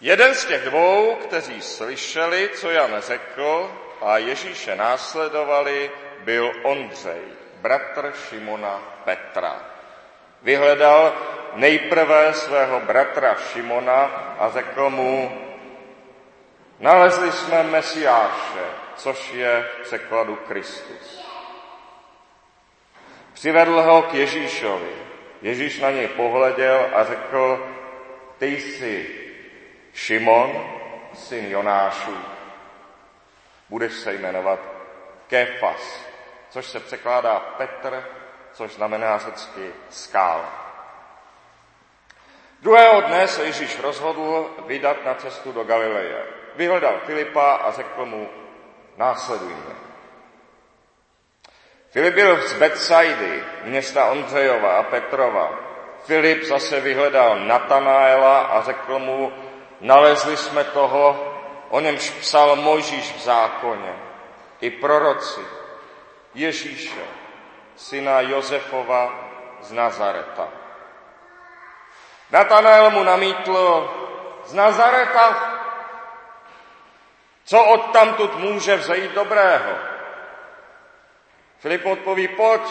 Jeden z těch dvou, kteří slyšeli, co Jan řekl a Ježíše následovali, byl Ondřej, bratr Šimona Petra. Vyhledal nejprve svého bratra Šimona a řekl mu, nalezli jsme Mesiáše, což je v překladu Kristus. Přivedl ho k Ježíšovi. Ježíš na něj pohleděl a řekl, ty jsi Šimon, syn Jonášu, budeš se jmenovat Kefas, což se překládá Petr, což znamená řecky skál. Druhého dne se Ježíš rozhodl vydat na cestu do Galileje. Vyhledal Filipa a řekl mu, následuj mě. Filip byl z Betsaidy, města Ondřejova a Petrova. Filip zase vyhledal Natanaela a řekl mu, nalezli jsme toho, o němž psal Mojžíš v zákoně, i proroci, Ježíše, syna Josefova z Nazareta. Natanael mu namítl, z Nazareta, co od tamtud může vzejít dobrého? Filip odpoví, pojď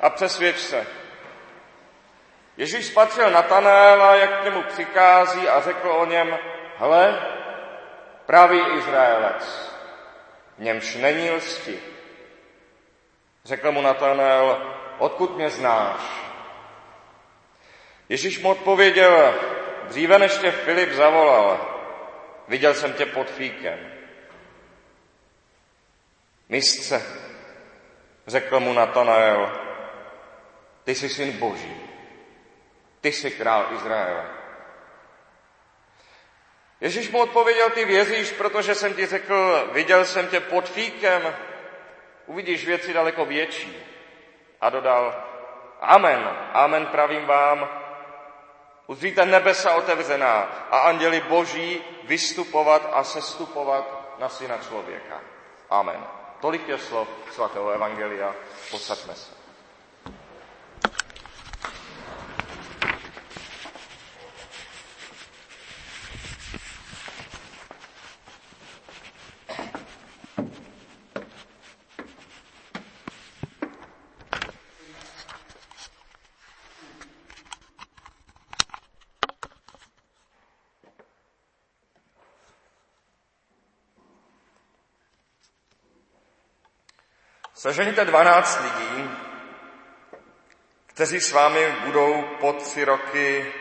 a přesvědč se. Ježíš spatřil Natanaela, jak k němu přikází a řekl o něm, hle, pravý Izraelec, v němž není lsti. Řekl mu Natanael, odkud mě znáš? Ježíš mu odpověděl, dříve než tě Filip zavolal, viděl jsem tě pod fíkem. Mistře, řekl mu Natanael, ty jsi syn Boží, ty jsi král Izraele. Ježíš mu odpověděl, ty věříš, protože jsem ti řekl, viděl jsem tě pod fíkem, uvidíš věci daleko větší. A dodal, amen, amen pravím vám, uzříte nebesa otevřená a anděli boží vystupovat a sestupovat na syna člověka. Amen. Tolik je slov svatého Evangelia. Posaďme se. Sežeňte 12 lidí, kteří s vámi budou po tři roky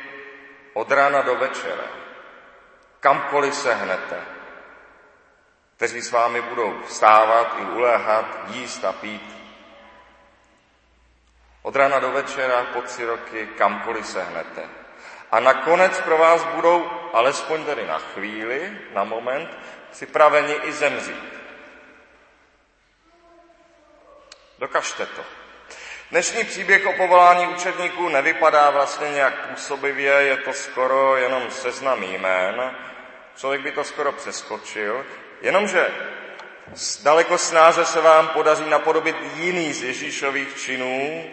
od rána do večera, kamkoliv se hnete, kteří s vámi budou vstávat i uléhat, jíst a pít. Od rána do večera po tři roky, kamkoliv se hnete. A nakonec pro vás budou, alespoň tedy na chvíli, na moment, připraveni i zemřít. Dokažte to. Dnešní příběh o povolání učedníků nevypadá vlastně nějak působivě, je to skoro jenom seznam jmén. Člověk by to skoro přeskočil, jenomže daleko snáze se vám podaří napodobit jiný z Ježíšových činů.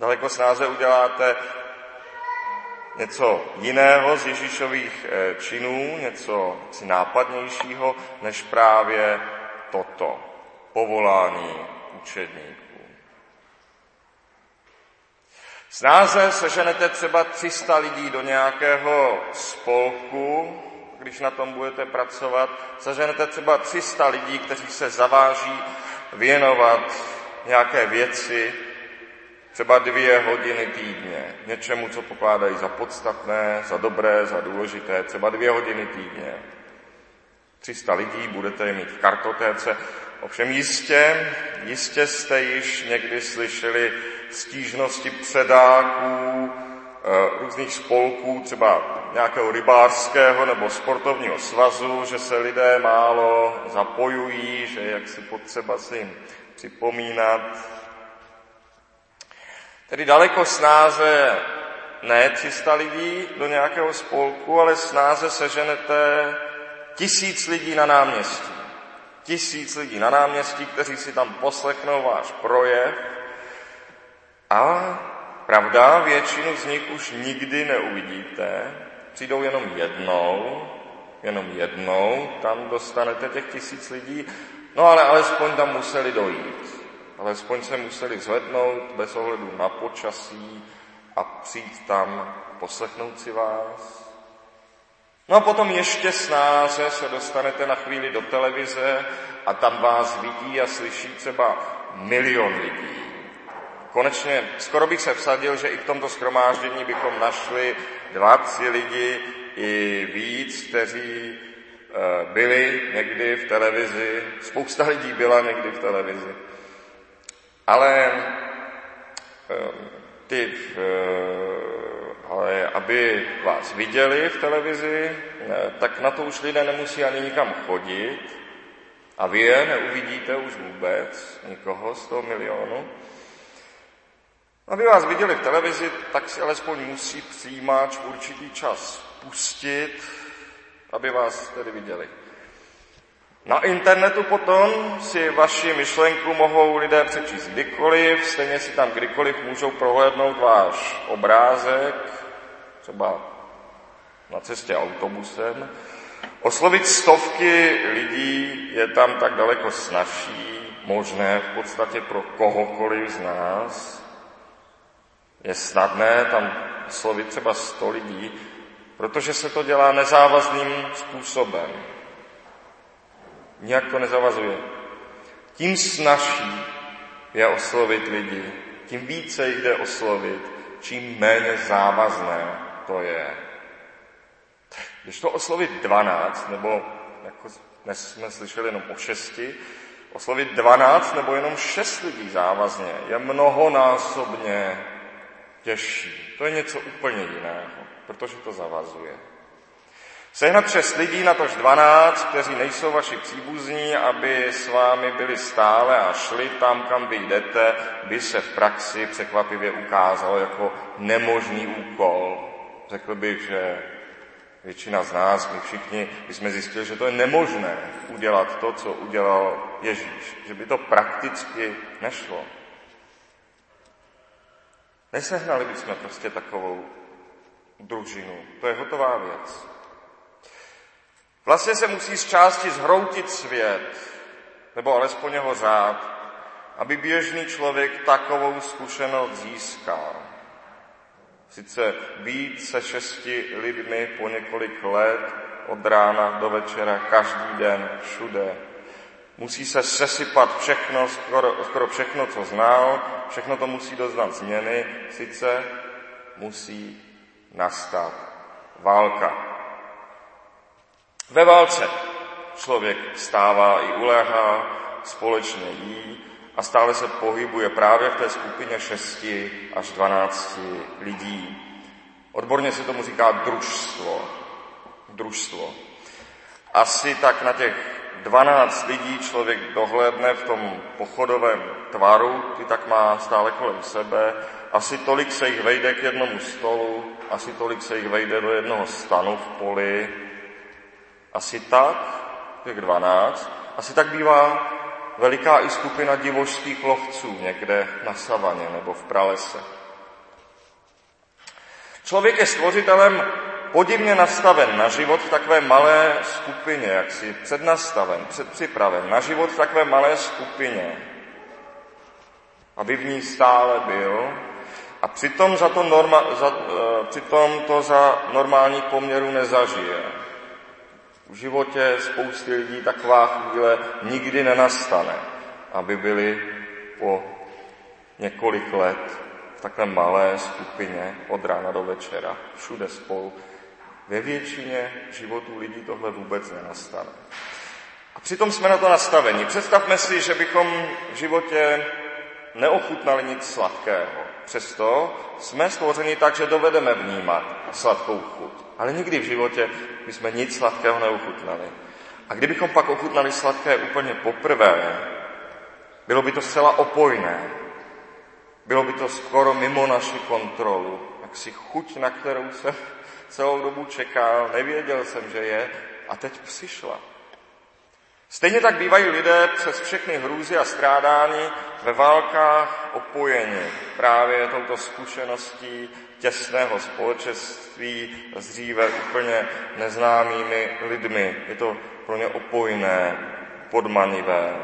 Daleko snáze uděláte něco jiného z Ježíšových eh, činů, něco nápadnějšího, než právě toto povolání učedníků. Snáze seženete třeba 300 lidí do nějakého spolku, když na tom budete pracovat, seženete třeba 300 lidí, kteří se zaváží věnovat nějaké věci, třeba dvě hodiny týdně, něčemu, co pokládají za podstatné, za dobré, za důležité, třeba dvě hodiny týdně. 300 lidí budete je mít v kartotéce, Ovšem jistě, jistě jste již někdy slyšeli stížnosti předáků, eh, různých spolků, třeba nějakého rybářského nebo sportovního svazu, že se lidé málo zapojují, že jak si potřeba si jim připomínat. Tedy daleko snáze ne 300 lidí do nějakého spolku, ale snáze seženete tisíc lidí na náměstí tisíc lidí na náměstí, kteří si tam poslechnou váš projev a pravda, většinu z nich už nikdy neuvidíte, Přijdou jenom jednou, jenom jednou, tam dostanete těch tisíc lidí, no ale alespoň tam museli dojít. Alespoň se museli zvednout bez ohledu na počasí a přijít tam, poslechnout si vás. No a potom ještě snáze se dostanete na chvíli do televize a tam vás vidí a slyší třeba milion lidí. Konečně skoro bych se vsadil, že i v tomto schromáždění bychom našli dva, tři lidi i víc, kteří eh, byli někdy v televizi. Spousta lidí byla někdy v televizi. Ale eh, ty, eh, ale aby vás viděli v televizi, tak na to už lidé nemusí ani nikam chodit a vy je neuvidíte už vůbec, nikoho z toho milionu. Aby vás viděli v televizi, tak si alespoň musí přijímač v určitý čas pustit, aby vás tedy viděli. Na internetu potom si vaši myšlenku mohou lidé přečíst kdykoliv, stejně si tam kdykoliv můžou prohlédnout váš obrázek, třeba na cestě autobusem. Oslovit stovky lidí je tam tak daleko snažší, možné v podstatě pro kohokoliv z nás. Je snadné tam oslovit třeba sto lidí, protože se to dělá nezávazným způsobem. Nijak to nezavazuje. Tím snažší je oslovit lidi, tím více jde oslovit, čím méně závazné to je. Když to oslovit 12, nebo jako dnes jsme slyšeli jenom o šesti, oslovit 12 nebo jenom 6 lidí závazně je mnohonásobně těžší. To je něco úplně jiného, protože to zavazuje. Sehnat šest lidí, na tož dvanáct, kteří nejsou vaši příbuzní, aby s vámi byli stále a šli tam, kam vy jdete, by se v praxi překvapivě ukázalo jako nemožný úkol. Řekl bych, že většina z nás, my všichni, jsme zjistili, že to je nemožné udělat to, co udělal Ježíš. Že by to prakticky nešlo. Nesehnali bychom prostě takovou družinu. To je hotová věc. Vlastně se musí z části zhroutit svět, nebo alespoň jeho řád, aby běžný člověk takovou zkušenost získal. Sice být se šesti lidmi po několik let, od rána do večera, každý den, všude. Musí se sesypat všechno, skoro, skoro všechno, co znal, všechno to musí doznat změny, sice musí nastat válka. Ve válce člověk stává i uléhá, společně jí a stále se pohybuje právě v té skupině 6 až 12 lidí. Odborně se tomu říká družstvo. Družstvo. Asi tak na těch 12 lidí člověk dohlédne v tom pochodovém tvaru, ty tak má stále kolem sebe, asi tolik se jich vejde k jednomu stolu, asi tolik se jich vejde do jednoho stanu v poli, asi tak, těch 12, asi tak bývá veliká i skupina divožských lovců někde na savaně nebo v pralese. Člověk je stvořitelem podivně nastaven na život v takové malé skupině, jak si přednastaven, předpřipraven na život v takové malé skupině, aby v ní stále byl a přitom, za to, norma, za, uh, přitom to za normální poměru nezažije. V životě spousty lidí taková chvíle nikdy nenastane, aby byli po několik let v takové malé skupině od rána do večera, všude spolu. Ve většině životů lidí tohle vůbec nenastane. A přitom jsme na to nastaveni. Představme si, že bychom v životě neochutnali nic sladkého. Přesto jsme stvořeni tak, že dovedeme vnímat sladkou chuť. Ale nikdy v životě bychom nic sladkého neuchutnali. A kdybychom pak ochutnali sladké úplně poprvé, bylo by to zcela opojné. Bylo by to skoro mimo naši kontrolu. Jak si chuť, na kterou jsem celou dobu čekal, nevěděl jsem, že je, a teď přišla. Stejně tak bývají lidé přes všechny hrůzy a strádání ve válkách opojeni právě touto zkušeností těsného společenství s dříve úplně neznámými lidmi. Je to pro ně opojné, podmanivé.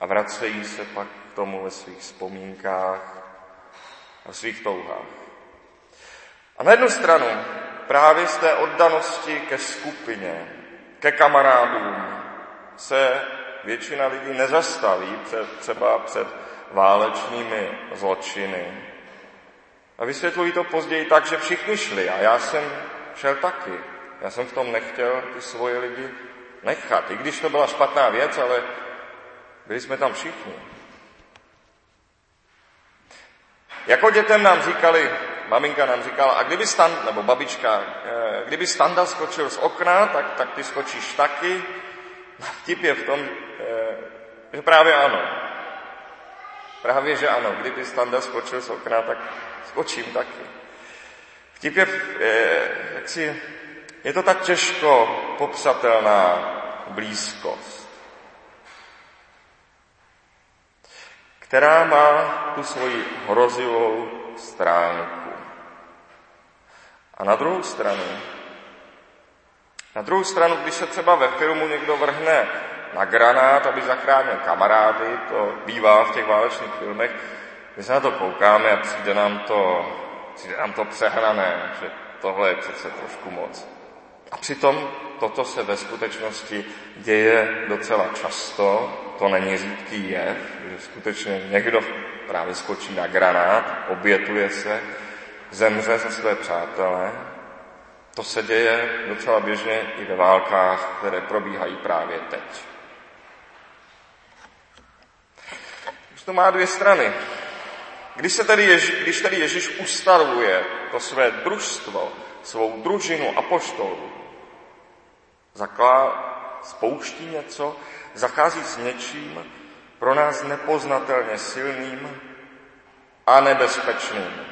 A vracejí se pak k tomu ve svých vzpomínkách a svých touhách. A na jednu stranu právě z té oddanosti ke skupině, ke kamarádům se většina lidí nezastaví před, třeba před válečnými zločiny. A vysvětlují to později tak, že všichni šli a já jsem šel taky. Já jsem v tom nechtěl ty svoje lidi nechat, i když to byla špatná věc, ale byli jsme tam všichni. Jako dětem nám říkali, maminka nám říkala, a kdyby Stan, nebo babička, eh, kdyby Standa skočil z okna, tak, tak ty skočíš taky. Vtip je v tom, že právě ano. Právě, že ano. Kdyby Standa skočil z okna, tak skočím taky. Vtip je, eh, jak si, je to tak těžko popsatelná blízkost, která má tu svoji hrozivou stránku. A na druhou stranu, na druhou stranu, když se třeba ve filmu někdo vrhne na granát, aby zachránil kamarády, to bývá v těch válečných filmech, my se na to koukáme a přijde nám to, přijde nám to přehrané, že tohle je přece trošku moc. A přitom toto se ve skutečnosti děje docela často, to není řídký jev, že skutečně někdo právě skočí na granát, obětuje se, zemře za své přátelé. To se děje docela běžně i ve válkách, které probíhají právě teď. To má dvě strany. Když, se tedy Ježí, když tedy Ježíš ustavuje to své družstvo, svou družinu apoštolů, zaklá, spouští něco, zachází s něčím pro nás nepoznatelně silným a nebezpečným.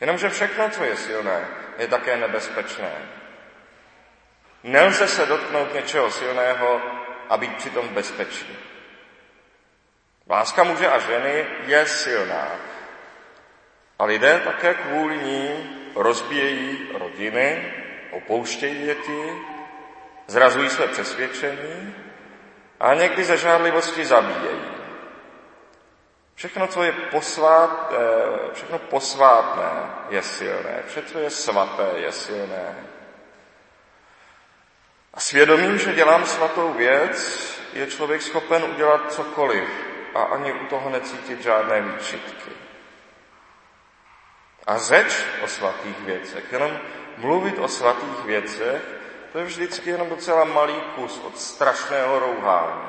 Jenomže všechno, co je silné, je také nebezpečné. Nelze se dotknout něčeho silného a být přitom v bezpečí. Láska muže a ženy je silná. A lidé také kvůli ní rozbíjejí rodiny, opouštějí děti, zrazují své přesvědčení a někdy ze žádlivosti zabíjejí. Všechno, co je posvát, eh, všechno posvátné, je silné. Vše, co je svaté, je silné. A svědomím, že dělám svatou věc, je člověk schopen udělat cokoliv a ani u toho necítit žádné výčitky. A řeč o svatých věcech, jenom mluvit o svatých věcech, to je vždycky jenom docela malý kus od strašného rouhání,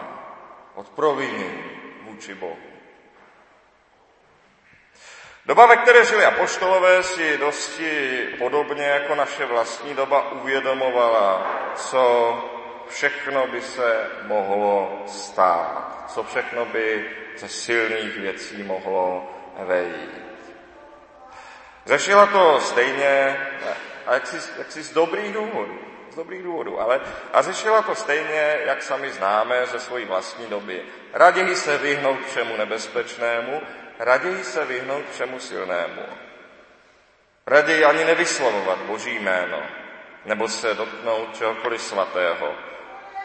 od provinění vůči Bohu. Doba, ve které žili apoštolové, si dosti podobně jako naše vlastní doba uvědomovala, co všechno by se mohlo stát, co všechno by ze silných věcí mohlo vejít. Řešila to stejně, a jak si, jak si z dobrých důvodů, z dobrých důvodů, ale a řešila to stejně, jak sami známe ze své vlastní doby. Raději se vyhnout všemu nebezpečnému, raději se vyhnout všemu silnému. Raději ani nevyslovovat Boží jméno, nebo se dotknout čehokoliv svatého,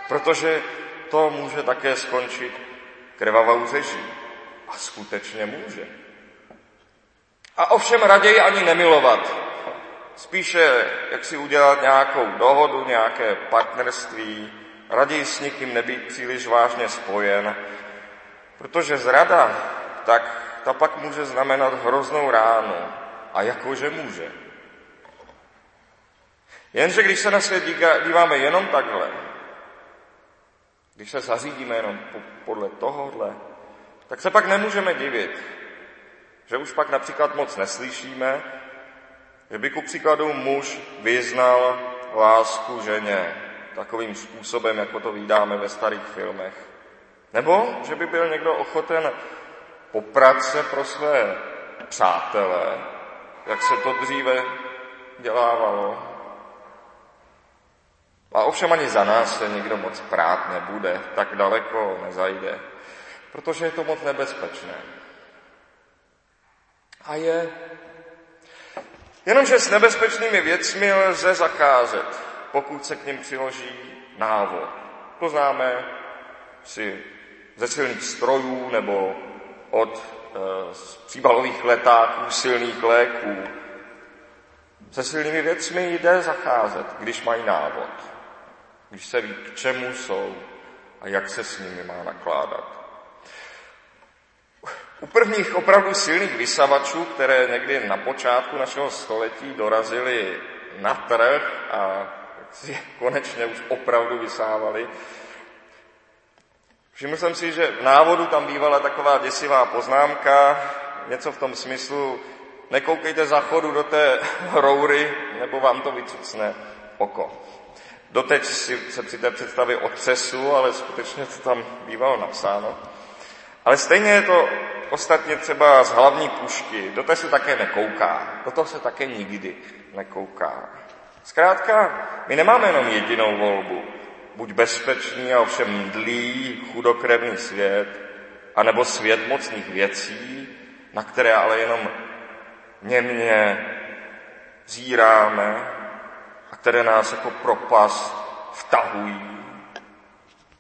protože to může také skončit krvavou řeží. A skutečně může. A ovšem raději ani nemilovat. Spíše, jak si udělat nějakou dohodu, nějaké partnerství, raději s nikým nebýt příliš vážně spojen, protože zrada, tak ta pak může znamenat hroznou ránu. A jakože může. Jenže když se na svět díváme jenom takhle, když se zařídíme jenom podle tohohle, tak se pak nemůžeme divit, že už pak například moc neslyšíme, že by ku příkladu muž vyznal lásku ženě takovým způsobem, jako to vydáme ve starých filmech. Nebo že by byl někdo ochoten poprat se pro své přátele, jak se to dříve dělávalo. A ovšem ani za nás se nikdo moc prát nebude, tak daleko nezajde, protože je to moc nebezpečné. A je. Jenomže s nebezpečnými věcmi lze zakázet, pokud se k ním přiloží návod. To známe si ze silných strojů nebo od e, z příbalových letáků, silných léků. Se silnými věcmi jde zacházet, když mají návod, když se ví, k čemu jsou a jak se s nimi má nakládat. U prvních opravdu silných vysavačů, které někdy na počátku našeho století dorazily na trh a si konečně už opravdu vysávali, Všiml jsem si, že v návodu tam bývala taková děsivá poznámka, něco v tom smyslu, nekoukejte za chodu do té roury, nebo vám to vycucne oko. Doteď si, se při té představě otřesu, ale skutečně to tam bývalo napsáno. Ale stejně je to ostatně třeba z hlavní pušky, do té se také nekouká, do toho se také nikdy nekouká. Zkrátka, my nemáme jenom jedinou volbu buď bezpečný a ovšem mdlý, chudokrevný svět, anebo svět mocných věcí, na které ale jenom němě zíráme které nás jako propas vtahují.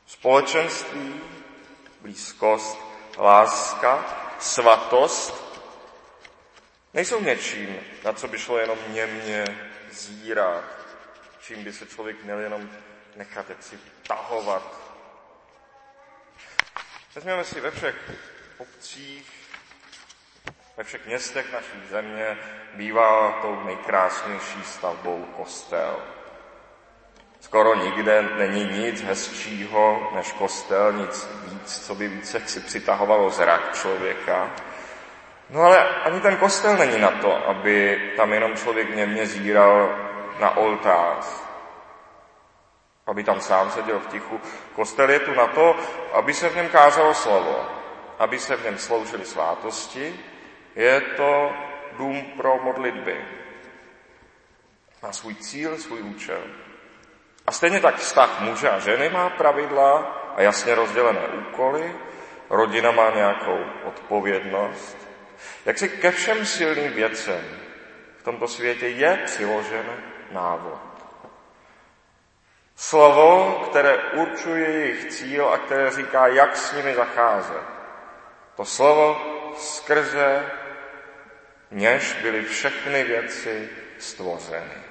Společenství, blízkost, láska, svatost nejsou něčím, na co by šlo jenom němě zírat, čím by se člověk měl jenom nechat si tahovat. Vezměme si ve všech obcích, ve všech městech naší země bývá tou nejkrásnější stavbou kostel. Skoro nikde není nic hezčího než kostel, nic víc, co by více si přitahovalo zrak člověka. No ale ani ten kostel není na to, aby tam jenom člověk němě zíral na oltář, aby tam sám seděl v tichu. Kostel je tu na to, aby se v něm kázalo slovo, aby se v něm sloužily svátosti. Je to dům pro modlitby. Má svůj cíl, svůj účel. A stejně tak vztah muže a ženy má pravidla a jasně rozdělené úkoly. Rodina má nějakou odpovědnost. Jak si ke všem silným věcem v tomto světě je přiložen návod. Slovo, které určuje jejich cíl a které říká, jak s nimi zacházet. To slovo skrze něž byly všechny věci stvořeny.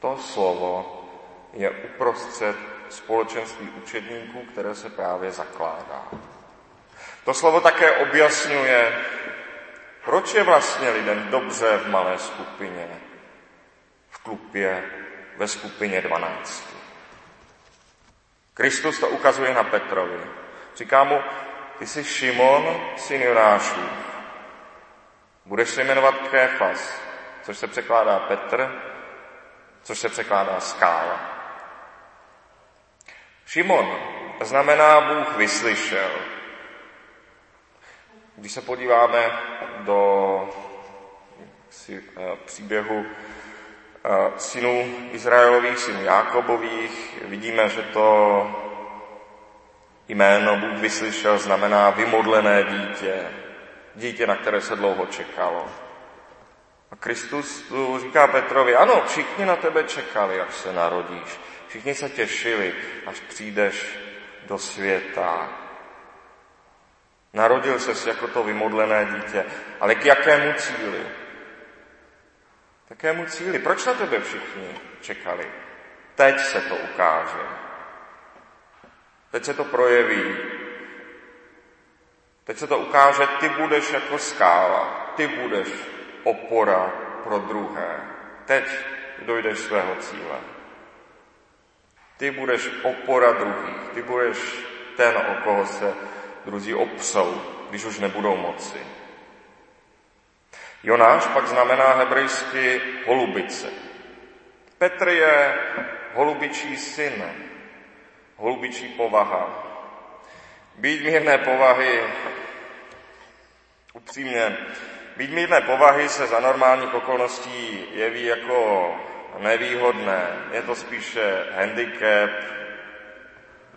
To slovo je uprostřed společenství učedníků, které se právě zakládá. To slovo také objasňuje, proč je vlastně lidem dobře v malé skupině, v klupě, ve skupině 12. Kristus to ukazuje na Petrovi. Říká mu, ty jsi Šimon, syn Jonášů. Budeš se jmenovat Kéfas, což se překládá Petr, což se překládá skála. Šimon znamená Bůh vyslyšel. Když se podíváme do eh, příběhu synů Izraelových, synů Jákobových. Vidíme, že to jméno Bůh vyslyšel znamená vymodlené dítě, dítě, na které se dlouho čekalo. A Kristus tu říká Petrovi, ano, všichni na tebe čekali, až se narodíš. Všichni se těšili, až přijdeš do světa. Narodil ses jako to vymodlené dítě, ale k jakému cíli? Takému cíli. Proč na tebe všichni čekali? Teď se to ukáže. Teď se to projeví. Teď se to ukáže, ty budeš jako skála, ty budeš opora pro druhé. Teď dojdeš svého cíle. Ty budeš opora druhých, ty budeš ten, o koho se druzí opsou, když už nebudou moci. Jonáš pak znamená hebrejsky holubice. Petr je holubičí syn, holubičí povaha. Být mírné povahy, upřímně, být mírné povahy se za normálních okolností jeví jako nevýhodné, je to spíše handicap,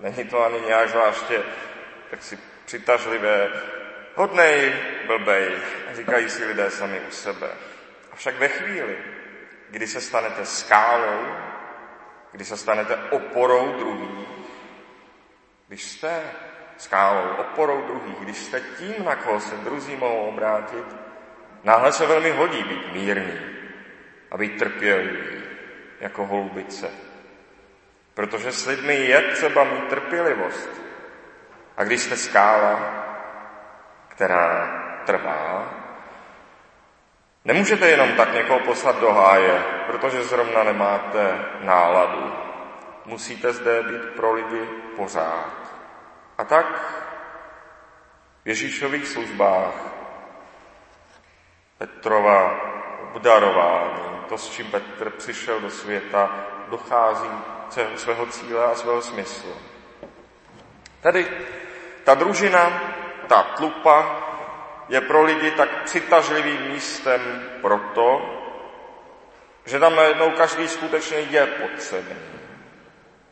není to ani nějak zvláště tak si přitažlivé. Hodnej, blbej, říkají si lidé sami u sebe. Avšak ve chvíli, kdy se stanete skálou, kdy se stanete oporou druhých, když jste skálou, oporou druhých, když jste tím, na koho se druzí mohou obrátit, náhle se velmi hodí být mírný a být trpělivý jako holubice. Protože s lidmi je třeba mít trpělivost. A když jste skála, která trvá, nemůžete jenom tak někoho poslat do háje, protože zrovna nemáte náladu. Musíte zde být pro lidi pořád. A tak v Ježíšových službách Petrova obdarování, to, s čím Petr přišel do světa, dochází svého cíle a svého smyslu. Tady ta družina, ta tlupa je pro lidi tak přitažlivým místem proto, že tam najednou každý skutečně je potřebný.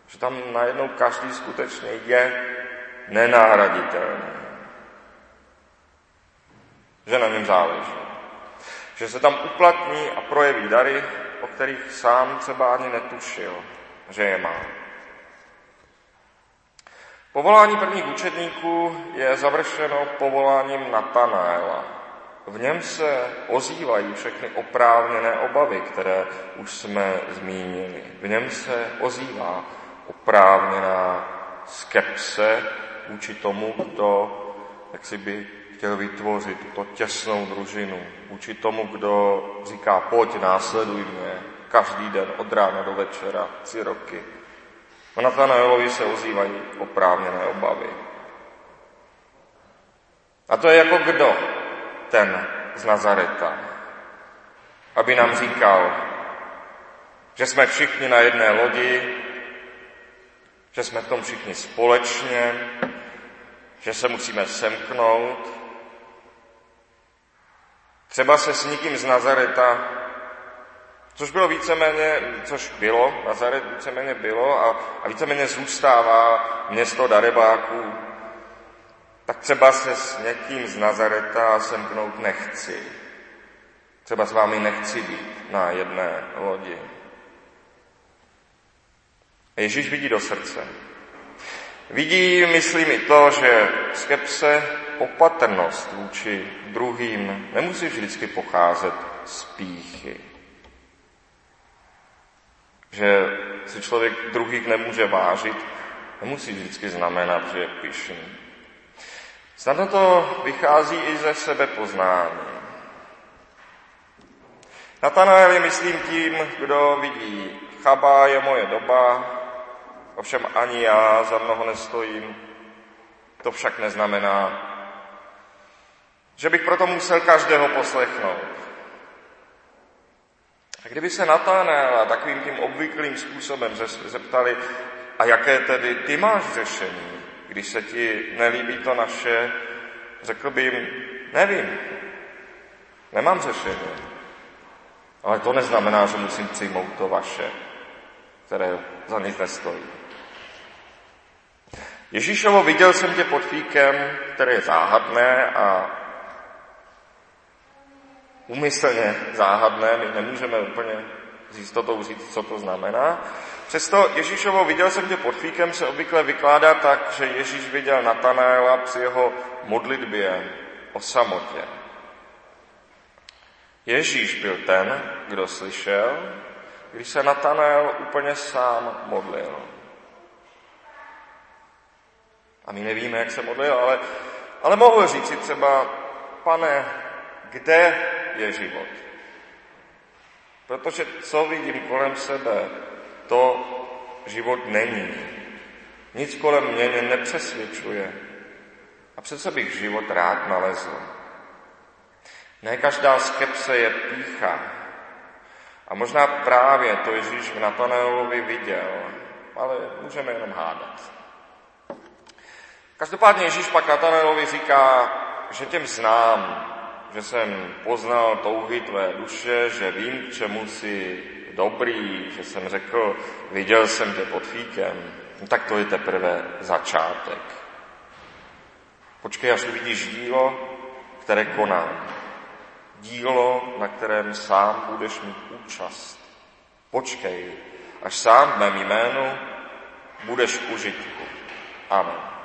Že tam najednou každý skutečně je nenahraditelný. Že na něm záleží. Že se tam uplatní a projeví dary, o kterých sám třeba ani netušil, že je má. Povolání prvních učedníků je završeno povoláním Natanaela. V něm se ozývají všechny oprávněné obavy, které už jsme zmínili. V něm se ozývá oprávněná skepse vůči tomu, kdo jak si by chtěl vytvořit tuto těsnou družinu. Vůči tomu, kdo říká, pojď, následuj mě, každý den od rána do večera, tři roky. A Natanaelovi se ozývají oprávněné obavy. A to je jako kdo ten z Nazareta, aby nám říkal, že jsme všichni na jedné lodi, že jsme v tom všichni společně, že se musíme semknout. Třeba se s nikým z Nazareta Což bylo víceméně, což bylo, Nazaret víceméně bylo a, a víceméně zůstává město darebáků. Tak třeba se s někým z Nazareta semknout nechci. Třeba s vámi nechci být na jedné lodi. Ježíš vidí do srdce. Vidí, myslím, i to, že skepse, opatrnost vůči druhým nemusí vždycky pocházet z píchy že si člověk druhých nemůže vážit, nemusí vždycky znamenat, že je pišný. Snadno to vychází i ze sebe poznání. Natanael je, myslím, tím, kdo vidí, chaba je moje doba, ovšem ani já za mnoho nestojím. To však neznamená, že bych proto musel každého poslechnout. A kdyby se Natánéla takovým tím obvyklým způsobem zeptali, a jaké tedy ty máš řešení, když se ti nelíbí to naše, řekl by jim, nevím, nemám řešení. Ale to neznamená, že musím přijmout to vaše, které za nic nestojí. Ježíšovo viděl jsem tě pod fíkem, které je záhadné a umyslně záhadné, my nemůžeme úplně s jistotou říct, co to znamená. Přesto Ježíšovo viděl jsem tě pod fíkem se obvykle vykládá tak, že Ježíš viděl Natanaela při jeho modlitbě o samotě. Ježíš byl ten, kdo slyšel, když se Natanael úplně sám modlil. A my nevíme, jak se modlil, ale, ale mohl říct si třeba, pane, kde je život. Protože co vidím kolem sebe, to život není. Nic kolem mě nepřesvědčuje. A přece bych život rád nalezl. Ne každá skepse je pícha. A možná právě to Ježíš v Natanaelovi viděl, ale můžeme jenom hádat. Každopádně Ježíš pak Natanaelovi říká, že těm znám, že jsem poznal touhy tvé duše, že vím, k čemu jsi dobrý, že jsem řekl, viděl jsem tě pod fíkem, no tak to je teprve začátek. Počkej, až uvidíš dílo, které konám. Dílo, na kterém sám budeš mít účast. Počkej, až sám v mém jménu budeš užitku. Amen.